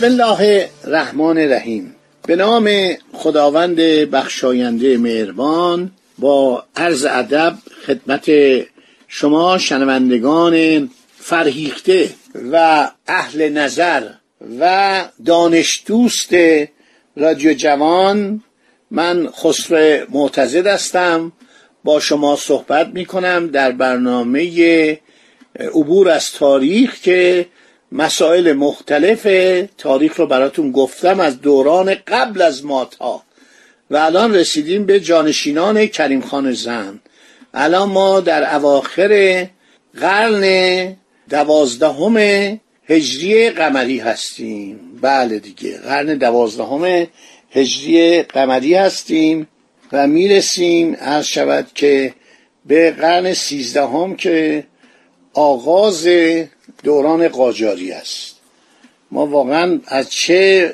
بسم الله الرحمن الرحیم. به نام خداوند بخشاینده مهربان با عرض ادب خدمت شما شنوندگان فرهیخته و اهل نظر و دانش دوست رادیو جوان من خسرو معتزد هستم. با شما صحبت می کنم در برنامه عبور از تاریخ که مسائل مختلف تاریخ رو براتون گفتم از دوران قبل از ماتا و الان رسیدیم به جانشینان کریم خان زن. الان ما در اواخر قرن دوازدهم هجری قمری هستیم. بله دیگه قرن دوازدهم هجری قمری هستیم و می‌رسیم عرض شود که به قرن سیزدهم که آغاز دوران قاجاری است. ما واقعا از چه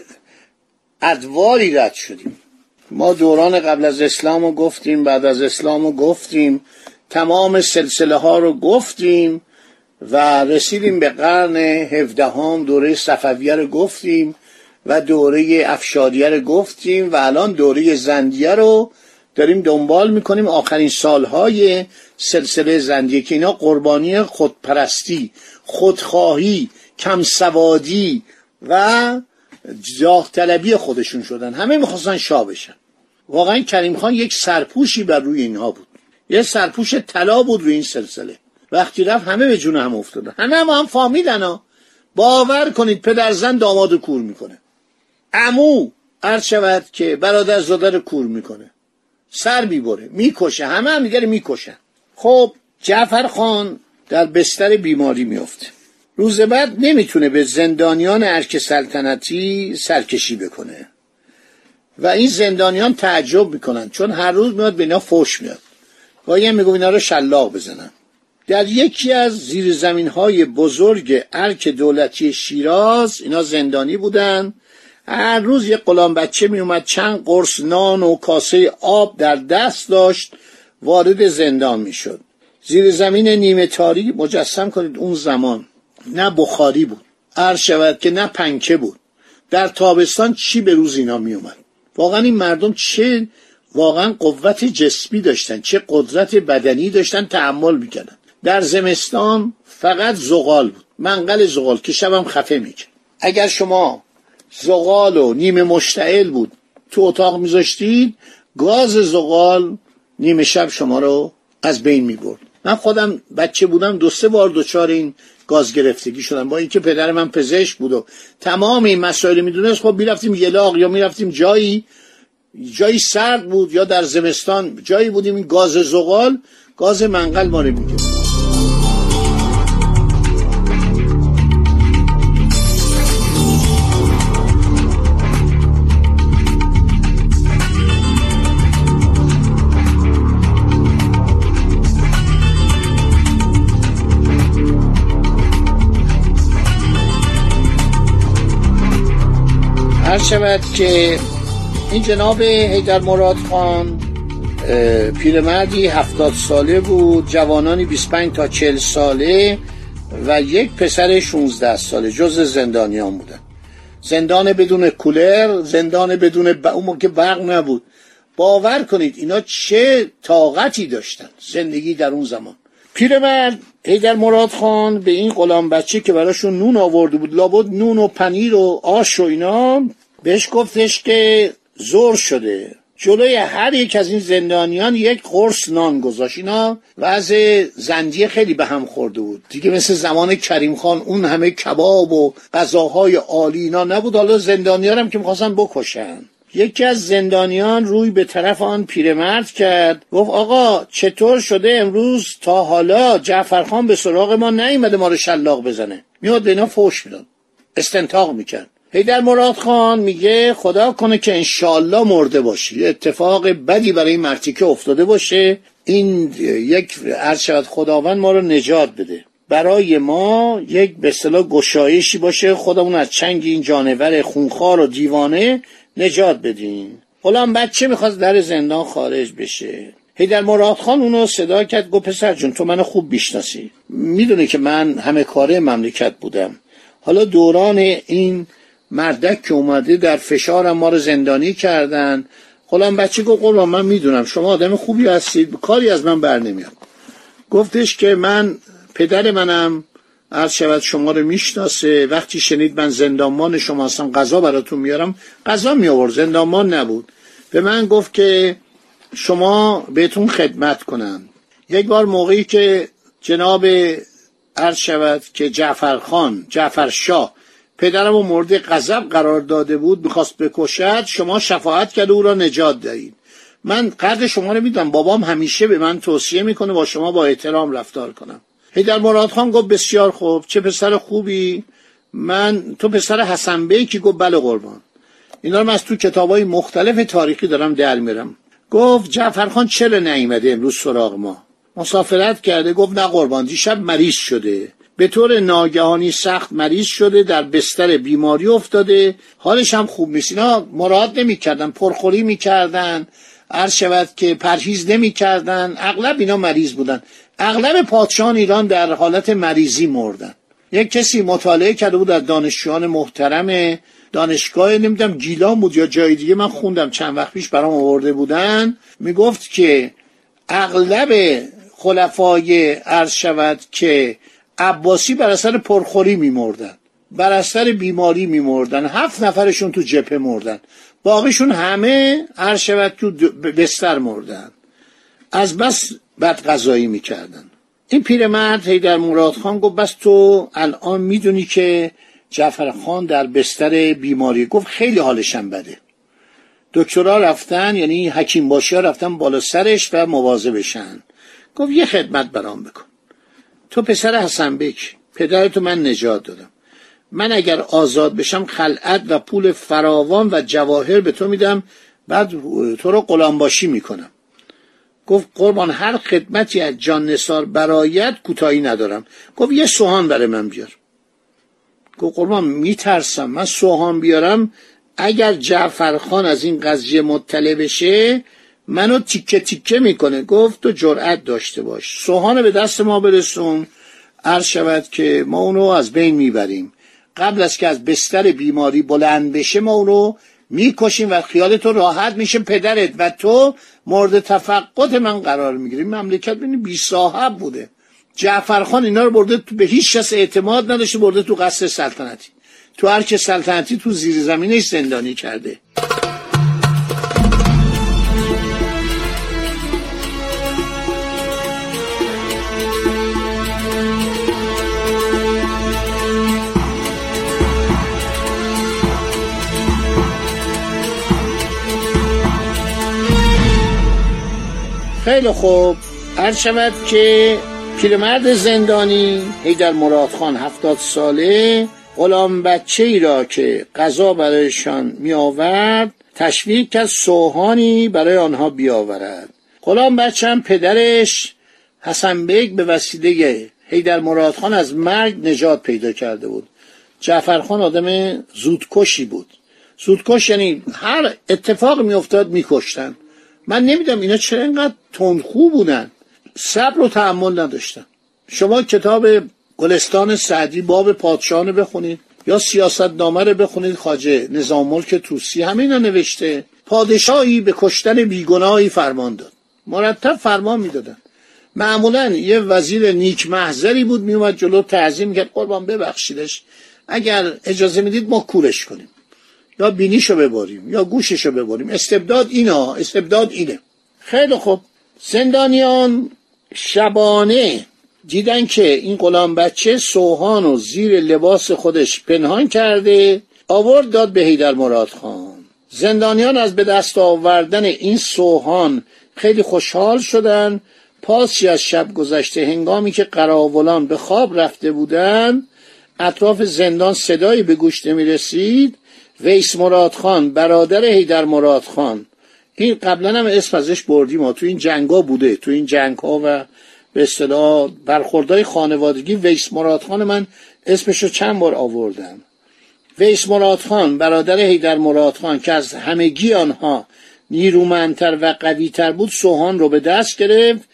ادواری رد شدیم؟ ما دوران قبل از اسلام رو گفتیم بعد از اسلام رو گفتیم تمام سلسله ها رو گفتیم و رسیدیم به قرن هفدهم دوره صفویه رو گفتیم و دوره افشاریه رو گفتیم و الان دوره زندیه رو داریم دنبال می‌کنیم آخرین سالهای سلسله زندیه که اینا قربانی خودپرستی خودخواهی کمسوادی و جاه طلبی خودشون شدن. همه می‌خواستن شاه بشن. واقعا کریم خان یک سرپوشی بر روی اینها بود. یه سرپوش طلا بود روی این سلسله. وقتی رفت همه به جون هم افتادن. همه هم, هم فامیلن ها. باور کنید پدر زن داماد کور می‌کنه. امو عرض شود که برادر زاده کور می‌کنه. سر می‌بره. می‌کشه. همه هم دیگه می‌کشن. خب جعفر خان در بستر بیماری میفته روز بعد نمی‌تونه به زندانیان ارک سلطنتی سرکشی بکنه. و این زندانیان تعجب می‌کنن چون هر روز میاد به اینا فوش میاد گاهی میگو اینا رو شلاق بزنن. در یکی از زیر زمین های بزرگ ارک دولتی شیراز اینا زندانی بودن. هر روز یه غلام بچه می اومد چند قرص نان و کاسه آب در دست داشت وارد زندان می‌شد زیر زمین نیمه تاریک مجسم کنید اون زمان. نه بخاری بود. عرض شود که نه پنکه بود. در تابستان چی به روز اینا می اومد؟ واقعا این مردم چه واقعا قوت جسمی داشتن چه قدرت بدنی داشتن تحمل می‌کردن در زمستان فقط زغال بود. منقل زغال که شبم خفه می‌کرد اگر شما زغال و نیمه مشتعل بود. تو اتاق میذاشتید گاز زغال نیمه شب شما رو از بین می‌برد. من خودم بچه بودم دو سه بار دچار این گاز گرفتگی شدم. با اینکه پدر من پزشک بود و تمام این مسائل می‌دونست خب می‌رفتیم یلاق یا می‌رفتیم جایی. جایی سرد بود یا در زمستان جایی بودیم این گاز زغال گاز منقل ما رو می‌گرفت. هر شود که این جناب حیدر مراد خان پیرمردی هفتاد ساله بود جوانانی 25 تا 40 ساله و یک پسر 16 ساله جز زندانیان بودن. زندان بدون کولر زندان بدون ب... اون که برق نبود. باور کنید اینا چه طاقتی داشتن زندگی در اون زمان. پیرمرد هیدر مراد خان به این غلام بچه که براشون نون آورده بود لابد نون و پنیر و آش و اینا بهش گفتش که زور شده. جلوی هر یک از این زندانیان یک قرص نان گذاشت. اینا وضع زندیه خیلی به هم خورده بود. دیگه مثل زمان کریم خان اون همه کباب و غذاهای عالی اینا نبود. حالا زندانیان هم که می‌خواستن بکشن. یکی از زندانیان روی به طرف آن پیرمرد کرد. گفت آقا چطور شده امروز تا حالا جعفرخان به سراغ ما نیومده ما رو شلاق بزنه؟ میاد به اینا فوش می‌داد. استنتاق می‌کرد. هیدر مراد خان میگه خدا کنه که انشالله مرده باشی اتفاق بدی برای مرتیکه افتاده باشه. این یک عرض شود خداوند ما رو نجات بده. برای ما یک به اصطلاح گشایشی باشه. خودمون از چنگ این جانور خونخوار و دیوانه نجات بدیم. غلام بچه می‌خواست در زندان خارج بشه. هیدر مراد خان اونو صدا کرد. گفت پسر جون تو منو خوب بیشناسی می‌دونه که من همه کاره مملکت بودم. حالا دوران این مردک که اومده در فشارم ما رو زندانی کردن. غلام بچه گفت قربان من می‌دونم. شما آدم خوبی هستید. کاری از من بر نمیاد. گفتش که من پدر منم. عرض شود شما رو می‌شناسه. وقتی شنید من زندانمان شما هستم غذا براتون میارم. غذا می آورد زندانمان نبود. به من گفت که شما بهتون خدمت کنم. یک بار موقعی که جناب عرض شود که جعفر خان جعفر شاه پدرم و مورد غضب قرار داده بود می‌خواست بکشد شما شفاعت کرده او را نجات دهید. من قدر شما رو میدم بابام همیشه به من توصیه می‌کنه با شما با احترام رفتار کنم. هیدر مراد خان گفت بسیار خوب چه پسر خوبی. من تو پسر حسن بیکی گفت بله قربان. اینا رو من از تو کتاب های مختلف تاریخی دارم در میرم. گفت جعفرخان چرا نیومده امروز سراغ ما؟ مسافرت کرده گفت نه قربان دیشب مریض شده. به طور ناگهانی سخت مریض شده در بستر بیماری افتاده. حالش هم خوب نیست. اینا مراد نمی‌کردن پرخوری می‌کردن. عرض شود که پرهیز نمی‌کردن. اغلب اینا مریض بودن. اغلب پادشاهان ایران در حالت مریضی مردن. یک کسی مطالعه کرده بود از دانشجویان محترم دانشگاه نمی‌دونم گیلان بود یا جای دیگه. من خوندم چند وقت پیش برام آورده بودن. می‌گفت که اغلب خلفای عرض شود که عباسی بر اثر پرخوری میمردن. بر اثر بیماری میمردن. هفت نفرشون تو جپه مردن. باقیشون همه عرض شود تو بستر مردن. از بس بد غذایی می‌کردن. این پیرمرد هیدر مراد خان گفت بس تو الان می‌دونی که جعفر خان در بستر بیماری گفت خیلی حالشم بده. دکترها رفتن یعنی حکیم باشی رفتن بالا سرش و موازه بشن گفت یه خدمت برام بکن. تو پسر حسن بک. پدرتو من نجات دادم. من اگر آزاد بشم خلعت و پول فراوان و جواهر به تو میدم بعد تو رو قلامباشی می‌کنم. گفت قربان هر خدمتی از جان نسار برایت کوتاهی ندارم. گفت یه سوهان برای من بیار. گفت قربان میترسم. من سوهان بیارم. اگر جعفر خان از این قضیه مطلع بشه منو تیکه تیکه می‌کنه. گفت تو جرأت داشته باش. سوهان به دست ما برسون. عرض شود که ما اونو از بین می‌بریم. قبل از که از بستر بیماری بلند بشه ما اونو می‌کشیم و خیال تو راحت میشه پدرت و تو مورد تفقد من قرار می‌گیریم. مملکت بینی بی صاحب بوده. جعفرخان اینا رو برده تو به هیچ کس اعتماد نداشته برده تو قصر سلطنتی. تو هر که سلطنتی تو زیر زمینش زندانی کرده. خیلی خوب. عرض شود که پیرمرد زندانی هیدر مراد خان هفتاد ساله غلام بچه ای را که غذا برایشان می آورد تشویق کرد سوهانی برای آنها بیاورد. غلام بچه هم پدرش حسن بیگ به وسیله هیدر مراد خان از مرگ نجات پیدا کرده بود. جعفرخان آدم زودکشی بود. زودکش یعنی هر اتفاق میافتاد میکشتن. من نمیدم اینا چرا اینقدر تندخو بودن. صبر و تحمل نداشتن. شما کتاب گلستان سعدی باب پادشاهانه بخونید یا سیاست نامه رو بخونید خاجه نظام ملک توسی همین رو نوشته. پادشاهی به کشتن بیگناهی فرمان داد. مرتب فرمان می‌دادن. معمولا یه وزیر نیک محضری بود میومد جلو تعظیم کرد. قربان ببخشیدش. اگر اجازه می‌دید ما کورش کنیم. یا بینیشو بباریم یا گوششو بباریم استبداد اینا استبداد اینه. خیلی خوب. زندانیان شبانه دیدن که این غلام بچه سوهان و زیر لباس خودش پنهان کرده آورد داد به هیدر مراد خان. زندانیان از به دست آوردن این سوهان خیلی خوشحال شدن. پاسی از شب گذشته هنگامی که قراولان به خواب رفته بودند اطراف زندان صدایی به گوش نمی رسید ویس مراد خان برادر هیدر مراد خان. این قبلا هم اسم ازش بردیم ما تو این جنگا بوده. تو این جنگ ها و به اصطلاح برخوردهای خانوادگی ویس مراد خان من اسمش رو چند بار آوردم. ویس مراد خان برادر هیدر مراد خان که از همگی آنها نیرومندتر و قویتر بود سوهان رو به دست گرفت.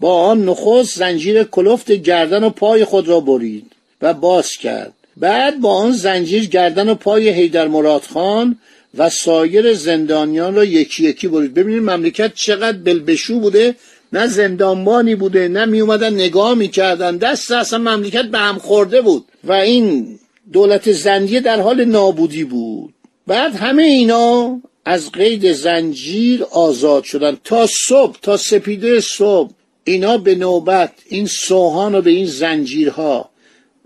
با آن نخست زنجیر کلفت گردن و پای خود را برید و باز کرد. بعد با آن زنجیر گردن و پای هیدر مراد خان و سایر زندانیان را یکی یکی برید. ببینید مملکت چقدر بلبشو بوده. نه زندانبانی بوده نه می اومدن نگاه می‌کردن. دست اصلا مملکت به هم خورده بود. و این دولت زندیه در حال نابودی بود. بعد همه اینا از قید زنجیر آزاد شدن. تا صبح تا سپیده صبح اینا به نوبت این سوهان رو به این زنجیرها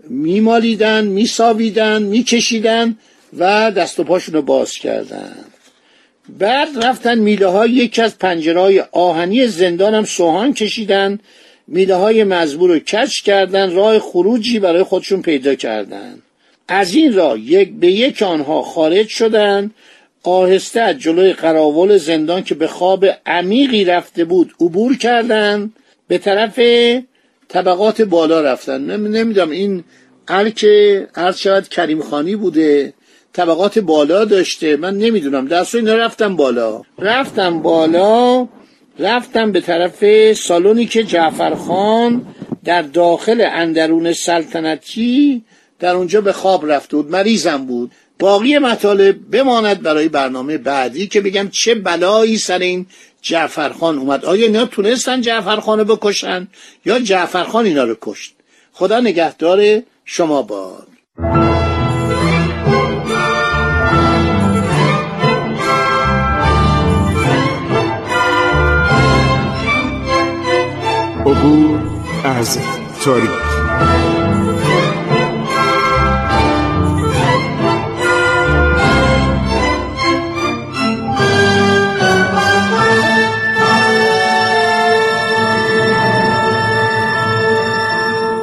میمالیدن میساویدن میکشیدن و دست و پاشون رو باز کردن. بعد رفتن میله های یکی از پنجره های آهنی زندان هم سوهان کشیدن. میله های مزبور رو کچ کردن راه خروجی برای خودشون پیدا کردن. از این راه یک به یک آنها خارج شدن. آهسته از جلوی قراول زندان که به خواب عمیقی رفته بود عبور کردند به طرف طبقات بالا رفتن. نمی‌دونم این هر که هر شاید کریم خانی بوده طبقات بالا داشته. من نمی‌دونم. دست اینا رفتم بالا. رفتم بالا رفتم به طرف سالونی که جعفر خان در داخل اندرون سلطنتی در اونجا به خواب رفته بود. مریضم بود. باقی مطالب بماند برای برنامه بعدی که بگم چه بلایی سر این جعفرخان اومد. آیا اینا تونستن جعفرخانو بکشن یا جعفرخان اینا رو کشت؟ خدا نگهدار شما باد. عبور از تاریخ.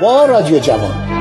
با رادیو جوان.